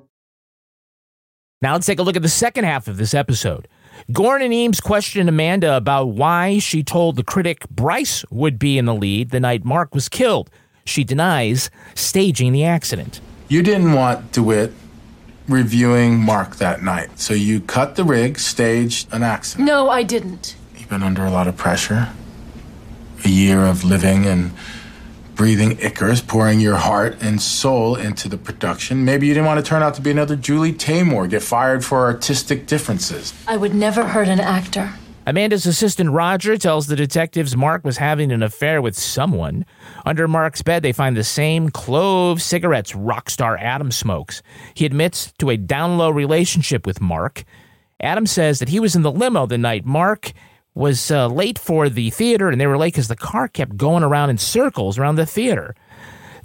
[SPEAKER 3] Now let's take a look at the second half of this episode. Goren and Eames question Amanda about why she told the critic Bryce would be in the lead the night Mark was killed. She denies staging the accident.
[SPEAKER 5] You didn't want DeWitt reviewing Mark that night, so you cut the rig, staged an accident.
[SPEAKER 21] No, I didn't.
[SPEAKER 5] You've been under a lot of pressure. A year of living and breathing Icarus, pouring your heart and soul into the production. Maybe you didn't want to turn out to be another Julie Taymor, get fired for artistic differences.
[SPEAKER 22] I would never hurt an actor.
[SPEAKER 3] Amanda's assistant Roger tells the detectives Mark was having an affair with someone. Under Mark's bed, they find the same clove cigarettes rockstar Adam smokes. He admits to a down low relationship with Mark. Adam says that he was in the limo the night Mark was uh, late for the theater, and they were late because the car kept going around in circles around the theater.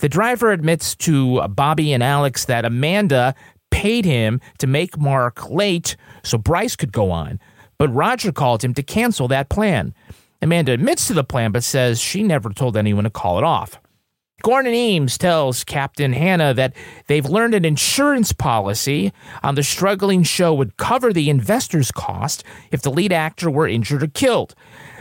[SPEAKER 3] The driver admits to Bobby and Alex that Amanda paid him to make Mark late so Bryce could go on, but Roger called him to cancel that plan. Amanda admits to the plan but says she never told anyone to call it off. Gordon Eames tells Captain Hannah that they've learned an insurance policy on the struggling show would cover the investor's cost if the lead actor were injured or killed.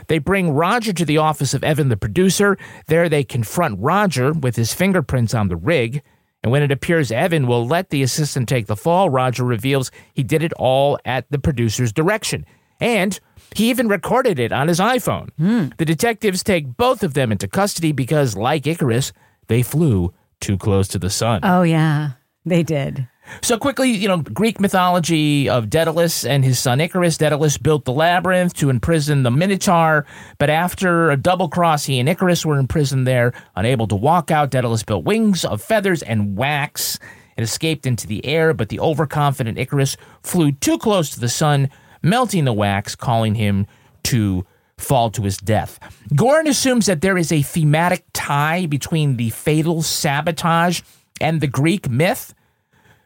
[SPEAKER 3] They bring Roger to the office of Evan, the producer. There they confront Roger with his fingerprints on the rig. And when it appears Evan will let the assistant take the fall, Roger reveals he did it all at the producer's direction. And he even recorded it on his iPhone. Hmm. The detectives take both of them into custody because, like Icarus, they flew too close to the sun.
[SPEAKER 8] Oh yeah, they did.
[SPEAKER 3] So quickly, you know, Greek mythology of Daedalus and his son Icarus. Daedalus built the labyrinth to imprison the Minotaur, but after a double cross, he and Icarus were imprisoned there, unable to walk out. Daedalus built wings of feathers and wax and escaped into the air, but the overconfident Icarus flew too close to the sun, melting the wax, calling him to fall to his death. Goren assumes that there is a thematic tie between the fatal sabotage and the Greek myth.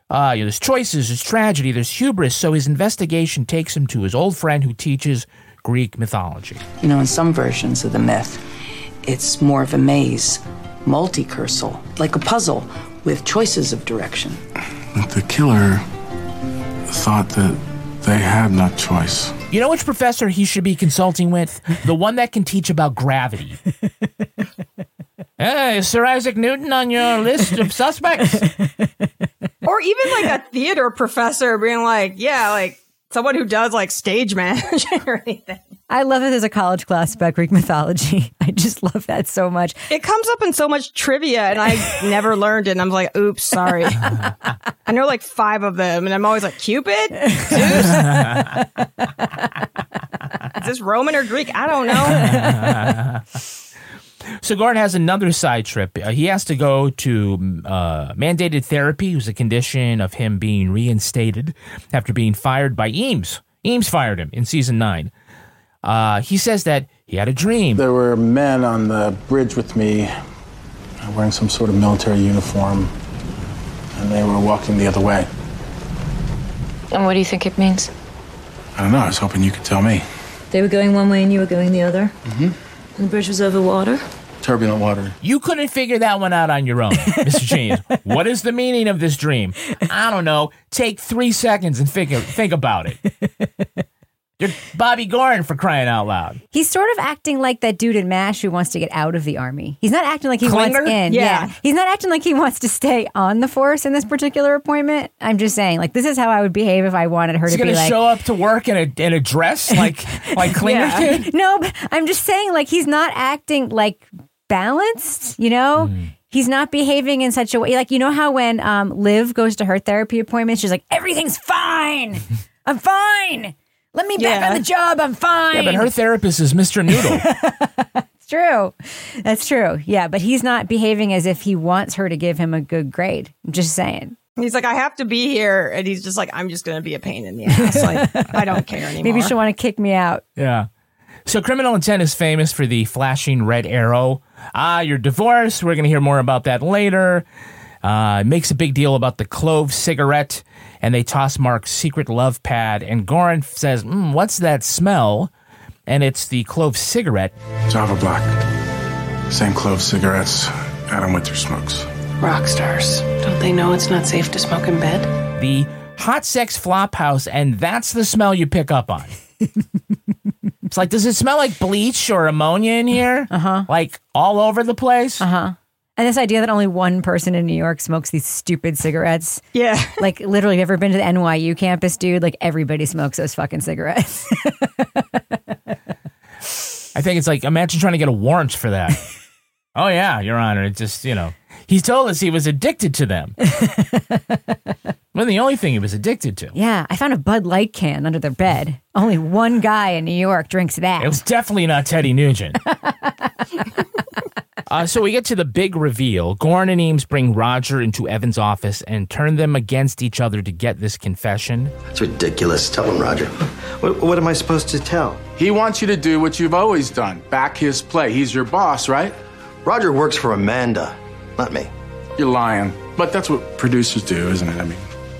[SPEAKER 3] Uh, you know, there's choices, there's tragedy, there's hubris. So his investigation takes him to his old friend who teaches Greek mythology.
[SPEAKER 18] You know, in some versions of the myth, it's more of a maze, multicursal, like a puzzle with choices of direction.
[SPEAKER 5] But the killer thought that they had no choice.
[SPEAKER 3] You know which professor he should be consulting with? The one that can teach about gravity. Hey, Sir Isaac Newton on your list of suspects?
[SPEAKER 9] or even like a theater professor being like, yeah, like someone who does like stage management [laughs] or anything.
[SPEAKER 8] I love that there's a college class about Greek mythology. [laughs] I just love that so much.
[SPEAKER 9] It comes up in so much trivia, and I never learned it. And I'm like, oops, sorry. [laughs] I know like five of them, and I'm always like, Cupid? [laughs] Zeus? Is this Roman or Greek? I don't know.
[SPEAKER 3] So Goren has another side trip. Uh, he has to go to uh, mandated therapy, who's a condition of him being reinstated after being fired by Eames. Eames fired him in season nine. Uh, he says that he had a dream.
[SPEAKER 5] There were men on the bridge with me uh, wearing some sort of military uniform, and they were walking the other way.
[SPEAKER 22] And what do you think it means?
[SPEAKER 5] I don't know, I was hoping you could tell me.
[SPEAKER 22] They were going one way and you were going the other.
[SPEAKER 5] Mm-hmm.
[SPEAKER 22] And the bridge was over water.
[SPEAKER 5] Turbulent water.
[SPEAKER 3] You couldn't figure that one out on your own, [laughs] Mr. James. what is the meaning of this dream? I don't know. Take three seconds and figure, think about it. You're Bobby Goren for crying out loud.
[SPEAKER 8] He's sort of acting like that dude in MASH who wants to get out of the army. He's not acting like he wants in.
[SPEAKER 9] Yeah.
[SPEAKER 8] He's not acting like he wants to stay on the force in this particular appointment. I'm just saying, like, this is how I would behave if I wanted her
[SPEAKER 3] He's
[SPEAKER 8] to be
[SPEAKER 3] gonna
[SPEAKER 8] like.
[SPEAKER 3] show up to work in a in a dress [laughs] like like Klinger
[SPEAKER 8] Yeah.
[SPEAKER 3] did.
[SPEAKER 8] No, but I'm just saying, like, he's not acting like balanced, you know?
[SPEAKER 3] Hmm.
[SPEAKER 8] He's not behaving in such a way. Like, you know how when um, Liv goes to her therapy appointment, she's like, everything's fine. I'm fine. Let me back
[SPEAKER 9] Yeah.
[SPEAKER 8] on the job. I'm fine.
[SPEAKER 3] Yeah, but her therapist is Mr. Noodle. [laughs]
[SPEAKER 8] It's true. That's true. Yeah, but he's not behaving as if he wants her to give him a good grade. I'm just saying.
[SPEAKER 9] He's like, I have to be here. And he's just like, I'm just going to be a pain in the ass. Like, I don't care [laughs] anymore.
[SPEAKER 8] Maybe she'll want to kick me out.
[SPEAKER 3] Yeah. So Criminal Intent is famous for the flashing red arrow. Ah, you're divorced. We're going to hear more about that later. Uh, makes a big deal about the clove cigarette, and they toss Mark's secret love pad. And Goren says, mm, "What's that smell?" And it's the clove cigarette.
[SPEAKER 5] Java Black. Same clove cigarettes Adam Winter smokes.
[SPEAKER 6] Rock stars. Don't they know it's not safe to smoke in bed?
[SPEAKER 3] The hot sex flop house, and that's the smell you pick up on. [laughs] it's like, does it smell like bleach or ammonia in here? Uh huh. Like all over the place?
[SPEAKER 8] Uh huh. And this idea that only one person in New York smokes these stupid cigarettes.
[SPEAKER 9] Yeah. [laughs]
[SPEAKER 8] Like, literally, have you ever been to the NYU campus, dude? Like, everybody smokes those fucking cigarettes. [laughs]
[SPEAKER 3] I think it's like, imagine trying to get a warrant for that. [laughs] Oh yeah, Your Honor. It just you know, he told us he was addicted to them. Well, the only thing he was addicted to.
[SPEAKER 8] Yeah, I found a Bud Light can under their bed. Only one guy in New York drinks that.
[SPEAKER 3] It was definitely not Teddy Nugent. [laughs] uh, so we get to the big reveal. Goren and Eames bring Roger into Evan's office and turn them against each other to get this confession.
[SPEAKER 12] It's ridiculous. Tell him, Roger. What, what am I supposed to tell?
[SPEAKER 5] He wants you to do what you've always done back his play. He's your boss, right?
[SPEAKER 12] Roger works for Amanda, not me.
[SPEAKER 5] You're lying. But that's what producers do, isn't it? I mean,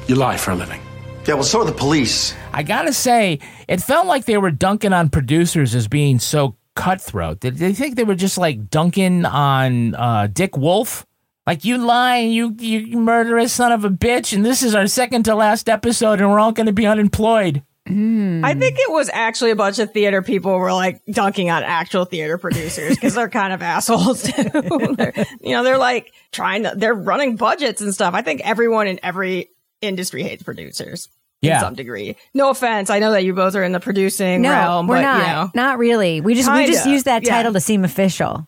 [SPEAKER 5] you lie for a living.
[SPEAKER 12] Yeah, well, so are the police.
[SPEAKER 3] I gotta say, it felt like they were dunking on producers as being so cutthroat. Did they think they were just like dunking on uh, Dick Wolf? Like you lying, you you murderous son of a bitch, and this is our second to last episode, and we're all going to be unemployed.
[SPEAKER 9] I think it was actually a bunch of theater people were like dunking on actual theater producers because they're kind of [laughs] assholes too. [laughs] You know, they're like trying to, they're running budgets and stuff. I think everyone in every industry hates producers.
[SPEAKER 3] Yeah.
[SPEAKER 9] To some degree. No offense. I know that you both are in the producing
[SPEAKER 8] no,
[SPEAKER 9] realm,
[SPEAKER 8] we're
[SPEAKER 9] but
[SPEAKER 8] not.
[SPEAKER 9] you know.
[SPEAKER 8] Not really. We just we just use that
[SPEAKER 9] yeah.
[SPEAKER 8] title to seem official.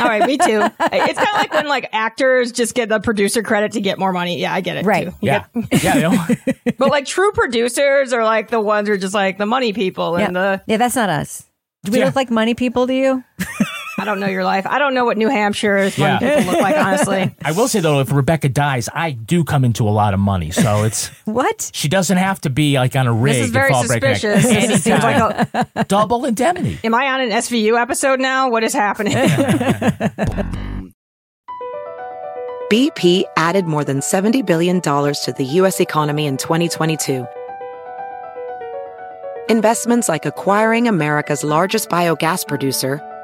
[SPEAKER 9] All right, me too. [laughs] It's kind of like when like actors just get the producer credit to get more money. Yeah, I get it.
[SPEAKER 8] Right.
[SPEAKER 9] Too. You
[SPEAKER 3] Yeah,
[SPEAKER 9] get-
[SPEAKER 3] yeah. [laughs]
[SPEAKER 9] but like true producers are like the ones who are just like the money people and
[SPEAKER 8] yeah.
[SPEAKER 9] the
[SPEAKER 8] yeah, that's not us. Do we
[SPEAKER 3] Yeah.
[SPEAKER 8] look like money people to you? [laughs]
[SPEAKER 9] I don't know your life. I don't know what New Hampshire is
[SPEAKER 3] Yeah.
[SPEAKER 9] people look like, honestly. [laughs]
[SPEAKER 3] I will say though, if Rebecca dies, I do come into a lot of money, so it's [laughs]
[SPEAKER 8] what
[SPEAKER 3] she doesn't have to be like on a rig.
[SPEAKER 9] This is
[SPEAKER 3] to
[SPEAKER 9] very
[SPEAKER 3] fall break neck.
[SPEAKER 9] suspicious. This seems like
[SPEAKER 3] Anytime.
[SPEAKER 9] a, [laughs]
[SPEAKER 3] double indemnity.
[SPEAKER 9] am I on an SVU episode now? What is happening?
[SPEAKER 20] BP added more than $70 billion to the U.S. economy in 2022. Investments like acquiring America's largest biogas producer,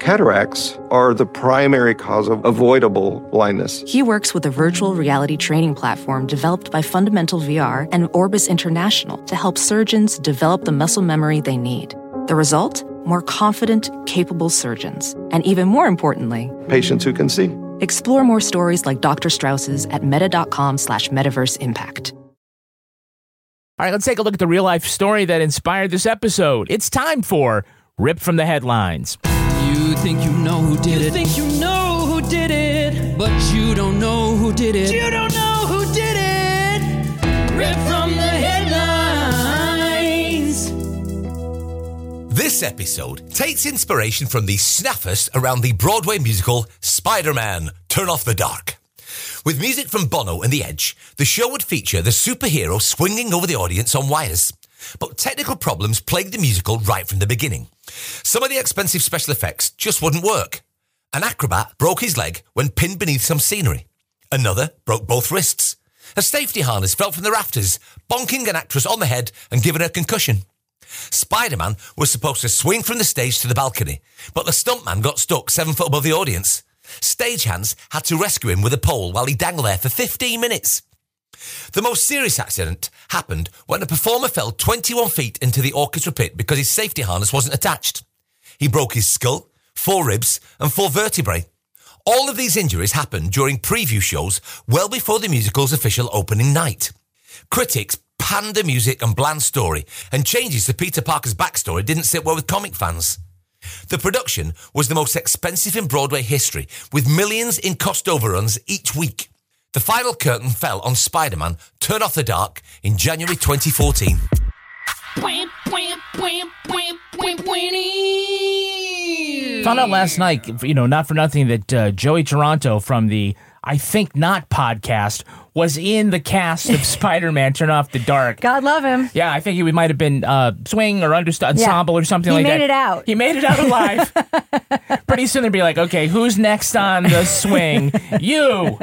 [SPEAKER 23] Cataracts are the primary cause of avoidable blindness.
[SPEAKER 24] He works with a virtual reality training platform developed by Fundamental VR and Orbis International to help surgeons develop the muscle memory they need. The result? More confident, capable surgeons. And even more importantly,
[SPEAKER 23] Patients who can see.
[SPEAKER 24] explore more stories like Dr. Strauss's at meta.com slash metaverse impact.
[SPEAKER 3] All right, let's take a look at the real life story that inspired this episode. It's time for Rip from the Headlines.
[SPEAKER 4] You think you know who did it. You think you know who did it. But you don't know who did it. You don't know who did it. Rip from the headlines.
[SPEAKER 25] This episode takes inspiration from the snaffers around the Broadway musical Spider Man Turn Off the Dark. With music from Bono and The Edge, the show would feature the superhero swinging over the audience on wires. But technical problems plagued the musical right from the beginning. Some of the expensive special effects just wouldn't work. An acrobat broke his leg when pinned beneath some scenery. Another broke both wrists. A safety harness fell from the rafters, bonking an actress on the head and giving her concussion. Spider Man was supposed to swing from the stage to the balcony, but the stuntman got stuck seven foot above the audience. Stagehands had to rescue him with a pole while he dangled there for 15 minutes. The most serious accident happened when a performer fell 21 feet into the orchestra pit because his safety harness wasn't attached. He broke his skull, four ribs, and four vertebrae. All of these injuries happened during preview shows well before the musical's official opening night. Critics panned the music and bland story, and changes to Peter Parker's backstory didn't sit well with comic fans. The production was the most expensive in Broadway history, with millions in cost overruns each week. The final curtain fell on Spider Man Turn Off the Dark in January 2014.
[SPEAKER 4] Wham, wham, wham, wham, wham, whammy.
[SPEAKER 3] Found out last night, you know, not for nothing, that uh, Joey Toronto from the I Think Not podcast was in the cast of [laughs] Spider Man Turn Off the Dark.
[SPEAKER 8] God love him.
[SPEAKER 3] Yeah, I think he might have been uh, swing or underst-
[SPEAKER 8] Yeah.
[SPEAKER 3] ensemble or something
[SPEAKER 8] He
[SPEAKER 3] like that.
[SPEAKER 8] He made it out.
[SPEAKER 3] He made it out alive. [laughs] Pretty soon they'd be like, okay, who's next on the swing? [laughs] you,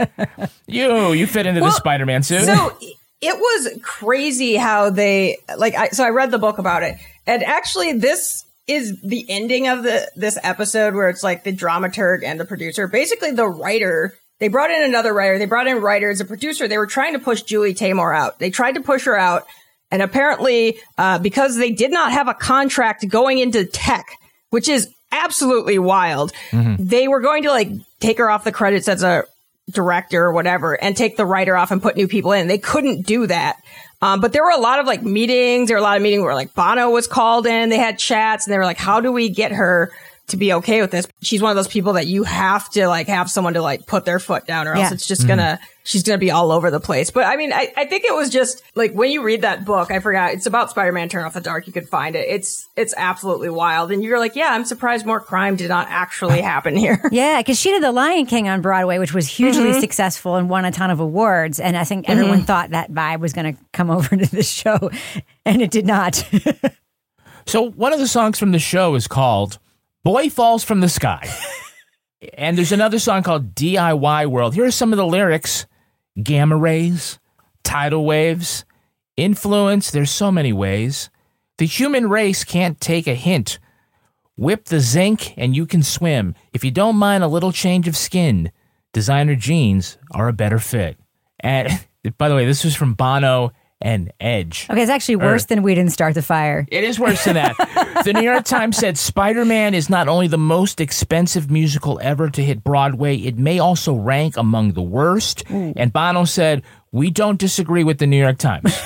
[SPEAKER 3] you, you fit into the Spider Man suit.
[SPEAKER 9] So it was crazy how they like. I, so I read the book about it, and actually, this is the ending of the this episode where it's like the dramaturg and the producer. Basically, the writer they brought in another writer. They brought in writers, a producer. They were trying to push Julie Taymor out. They tried to push her out. And apparently, uh, because they did not have a contract going into tech, which is absolutely wild, they were going to like take her off the credits as a director or whatever and take the writer off and put new people in. They couldn't do that. Um, but there were a lot of like meetings. There were a lot of meetings where like Bono was called in. They had chats and they were like, how do we get her to be okay with this? She's one of those people that you have to like have someone to like put their foot down or else it's just gonna, she's gonna be all over the place. But I mean, I, I think it was just like when you read that book, I forgot it's about Spider-Man Turn Off the Dark. You could find it. It's, it's absolutely wild. And you're like, yeah, I'm surprised more crime did not actually [laughs] happen here. [laughs]
[SPEAKER 8] Yeah, because she did The Lion King on Broadway, which was hugely
[SPEAKER 9] Mhm.
[SPEAKER 8] successful and won a ton of awards. And I think everyone
[SPEAKER 9] Mhm.
[SPEAKER 8] thought that vibe was going to come [laughs] over to the show, and it did not.
[SPEAKER 3] So one of the songs from the show is called "Boy Falls from the Sky," and there's another song called "DIY World." Here are some of the lyrics: gamma rays, tidal waves, influence. There's so many ways. The human race can't take a hint. Whip the zinc and you can swim. If you don't mind a little change of skin, designer jeans are a better fit. And [laughs] by the way, this was from Bono and Edge.
[SPEAKER 8] okay, it's actually worse
[SPEAKER 3] Or-
[SPEAKER 8] than We Didn't Start the Fire.
[SPEAKER 3] it is worse than that. the New York Times said Spider Man is not only the most expensive musical ever to hit Broadway, it may also rank among the worst. And Bono said, We don't disagree with the New York Times. [laughs]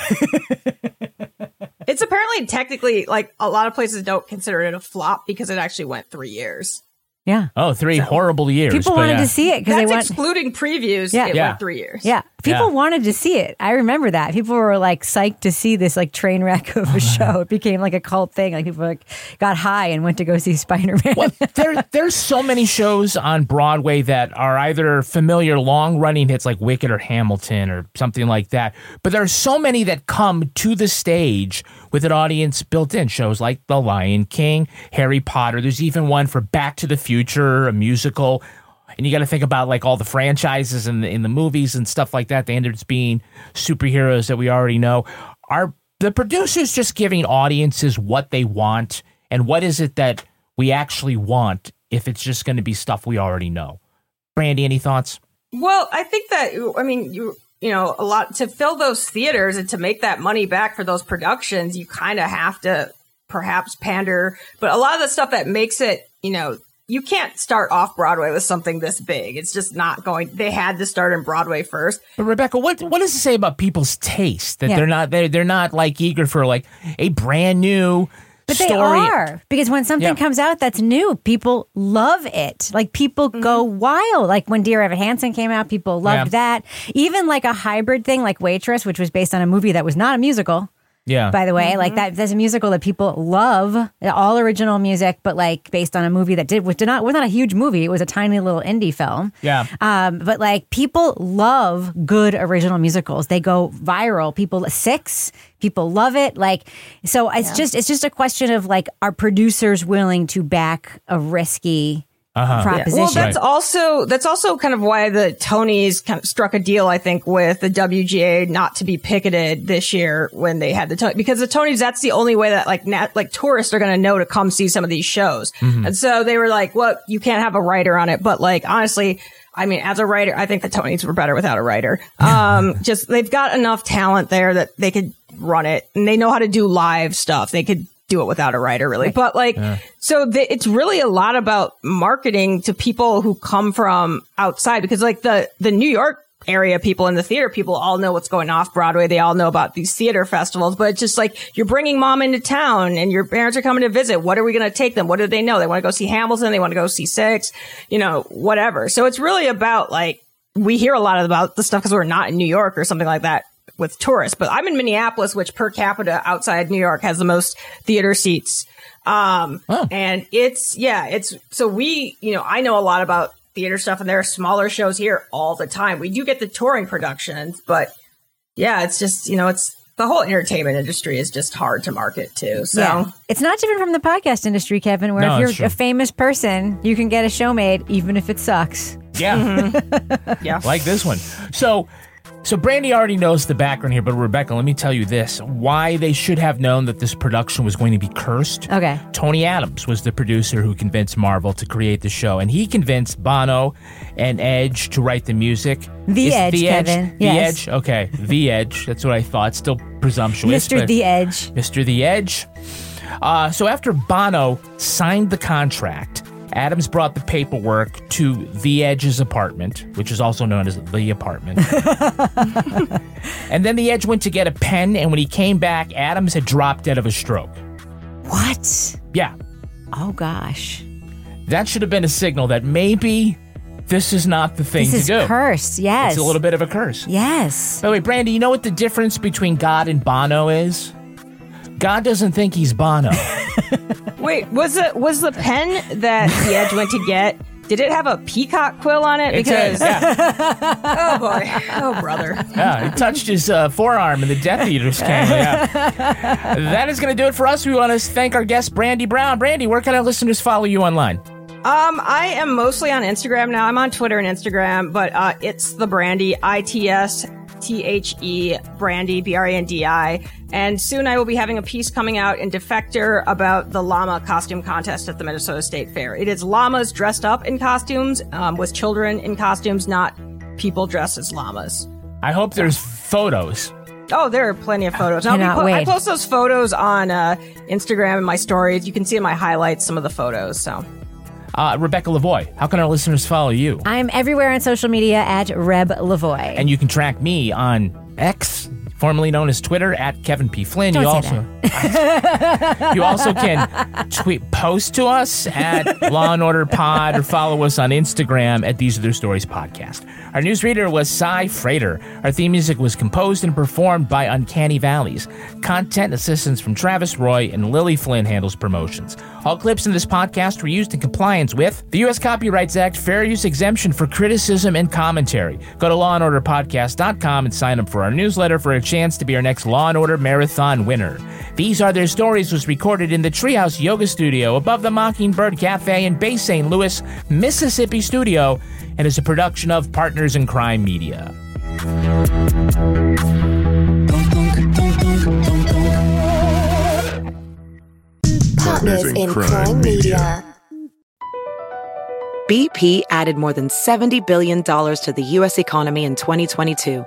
[SPEAKER 9] It's apparently technically like a lot of places don't consider it a flop because it actually went three years.
[SPEAKER 8] Yeah.
[SPEAKER 3] Oh, three horrible years.
[SPEAKER 8] People wanted
[SPEAKER 3] yeah.
[SPEAKER 8] to see it because they
[SPEAKER 9] That's
[SPEAKER 8] want.
[SPEAKER 9] excluding previews.
[SPEAKER 8] Yeah.
[SPEAKER 9] it
[SPEAKER 3] Yeah.
[SPEAKER 9] went three years.
[SPEAKER 8] Yeah, people
[SPEAKER 3] Yeah.
[SPEAKER 8] wanted to see it. I remember that. People were like psyched to see this like train wreck of a oh, show. It became like a cult thing. Like people like got high and went to go see Spider Man.
[SPEAKER 3] Well, [laughs] there, there's so many shows on Broadway that are either familiar long running hits like Wicked or Hamilton or something like that. But there are so many that come to the stage with an audience built in. Shows like The Lion King, Harry Potter. There's even one for Back to the Future, a musical. And you got to think about like all the franchises in the, in the movies and stuff like that. They ended up being superheroes that we already know. Are the producers just giving audiences what they want? And what is it that we actually want if it's just going to be stuff we already know? Brandi, any thoughts?
[SPEAKER 9] Well, I think that I mean you you know a lot to fill those theaters and to make that money back for those productions, you kind of have to perhaps pander. But a lot of the stuff that makes it, you know, you can't start off Broadway with something this big. It's just not going. They had to start in Broadway first.
[SPEAKER 3] But Rebecca, what what does it say about people's taste that
[SPEAKER 8] Yeah.
[SPEAKER 3] they're not they're, they're not like eager for like a brand new
[SPEAKER 8] But they
[SPEAKER 3] story?
[SPEAKER 8] are because when something
[SPEAKER 3] Yeah.
[SPEAKER 8] comes out that's new, people love it. Like people mm-hmm. go wild. Like when Dear Evan Hansen came out, people loved that. Even like a hybrid thing, like Waitress, which was based on a movie that was not a musical.
[SPEAKER 3] Yeah.
[SPEAKER 8] By the way, like that, there's a musical that people love, all original music, but like based on a movie that did was did not was not a huge movie. It was a tiny little indie film.
[SPEAKER 3] Yeah.
[SPEAKER 8] Um, but like people love good original musicals. They go viral. People six people love it. Like so, it's just it's just a question of like are producers willing to back a risky
[SPEAKER 3] Uh-huh.
[SPEAKER 8] proposition?
[SPEAKER 9] Well, that's also that's also kind of why the Tonys kind of struck a deal, I think, with the WGA not to be picketed this year when they had the Tony because the Tonys that's the only way that like nat- like tourists are going to know to come see some of these shows,
[SPEAKER 3] Mm-hmm.
[SPEAKER 26] Mhm.
[SPEAKER 9] and so they were like, "Well, you can't have a writer on it," but like honestly. I mean, as a writer, I think the Tonys were better without a writer. [laughs] Um, just they've got enough talent there that they could run it, and they know how to do live stuff. They could do it without a writer, really. But like, so the, it's really a lot about marketing to people who come from outside because like the, the New York area people in the theater people all know what's going off Broadway. They all know about these theater festivals, but it's just like you're bringing mom into town and your parents are coming to visit. What are we going to take them? What do they know? They want to go see Hamilton. They want to go see Six, you know, whatever. So it's really about like, we hear a lot about the stuff because we're not in New York or something like that with tourists, but I'm in Minneapolis, which per capita outside New York has the most theater seats. Um, and it's, yeah, it's, so we, you know, I know a lot about theater stuff and there are smaller shows here all the time. We do get the touring productions, but yeah, it's just, you know, it's the whole entertainment industry is just hard to market too. So
[SPEAKER 8] Yeah. It's not different from the podcast industry, Kevin, where
[SPEAKER 3] No,
[SPEAKER 8] if you're
[SPEAKER 3] true.
[SPEAKER 8] a famous person, you can get a show made even if it sucks.
[SPEAKER 3] Yeah. [laughs]
[SPEAKER 9] yeah.
[SPEAKER 3] like this one. So So Brandi already knows the background here, but Rebecca, let me tell you this: why they should have known that this production was going to be cursed.
[SPEAKER 8] Okay.
[SPEAKER 3] Tony Adams was the producer who convinced Marvel to create the show, and he convinced Bono and Edge to write the music.
[SPEAKER 8] The
[SPEAKER 3] Is
[SPEAKER 8] Edge,
[SPEAKER 3] the Edge,
[SPEAKER 8] Kevin.
[SPEAKER 3] the
[SPEAKER 8] Yes.
[SPEAKER 3] Edge. Okay, the [laughs] Edge. That's what I thought. Still presumptuous.
[SPEAKER 8] Mr. The Edge.
[SPEAKER 3] Mr. The Edge. Uh, so after Bono signed the contract, Adams brought the paperwork to The Edge's apartment, which is also known as the apartment. [laughs] and then The Edge went to get a pen, and when he came back, Adams had dropped dead of a stroke.
[SPEAKER 8] What?
[SPEAKER 3] Yeah,
[SPEAKER 8] Oh gosh.
[SPEAKER 3] that should have been a signal that maybe this is not the thing
[SPEAKER 8] This
[SPEAKER 3] to
[SPEAKER 8] is
[SPEAKER 3] do.
[SPEAKER 8] cursed. Yes.
[SPEAKER 3] It's a little bit of a curse.
[SPEAKER 8] Yes.
[SPEAKER 3] By the way, Brandi, you know what the difference between God and Bono is? God doesn't think he's Bono. [laughs]
[SPEAKER 9] Wait, was it was the pen that the Edge went to get? Did it have a peacock quill on it? Because [laughs] oh boy, oh brother.
[SPEAKER 3] Yeah, he touched his uh, forearm and the Death Eaters came. Yeah. [laughs] that is going to do it for us. We want to thank our guest, Brandi Brown. Brandi, where can our listeners follow you online?
[SPEAKER 9] Um, I am mostly on Instagram now. I'm on Twitter and Instagram, but uh, it's the Brandi I T S T H E Brandi B R A N D I. And soon I will be having a piece coming out in Defector about the llama costume contest at the Minnesota State Fair. It is llamas dressed up in costumes, um, with children in costumes, not people dressed as llamas.
[SPEAKER 3] I hope there's photos.
[SPEAKER 9] Oh, there are plenty of photos. I'll
[SPEAKER 8] Cannot
[SPEAKER 9] po- I post those photos on uh, Instagram and my stories. You can see in my highlights some of the photos. So.
[SPEAKER 3] Uh, Rebecca Lavoie, how can our listeners follow you?
[SPEAKER 8] I'm everywhere on social media at Reb Lavoie.
[SPEAKER 3] And you can track me on X, formerly known as Twitter, at Kevin P. Flynn.
[SPEAKER 8] Don't
[SPEAKER 3] you also [laughs] you also can tweet post to us at [laughs] Law and Order Pod or follow us on Instagram at These Are Their Stories Podcast. Our newsreader was Cy Frater. Our theme music was composed and performed by Uncanny Valleys. Content assistance from Travis Roy and Lily Flynn handles promotions. All clips in this podcast were used in compliance with the U.S. Copyrights Act fair use exemption for criticism and commentary. Go to lawandorderpodcast.com and sign up for our newsletter for a chance to be our next Law and Order Marathon winner. These Are Their Stories was recorded in the Treehouse Yoga Studio above the Mockingbird Cafe in Bay St. Louis, Mississippi studio and is a production of Partners in Crime Media.
[SPEAKER 15] Partners in Crime Media.
[SPEAKER 20] BP added more than $70 billion to the U.S. economy in 2022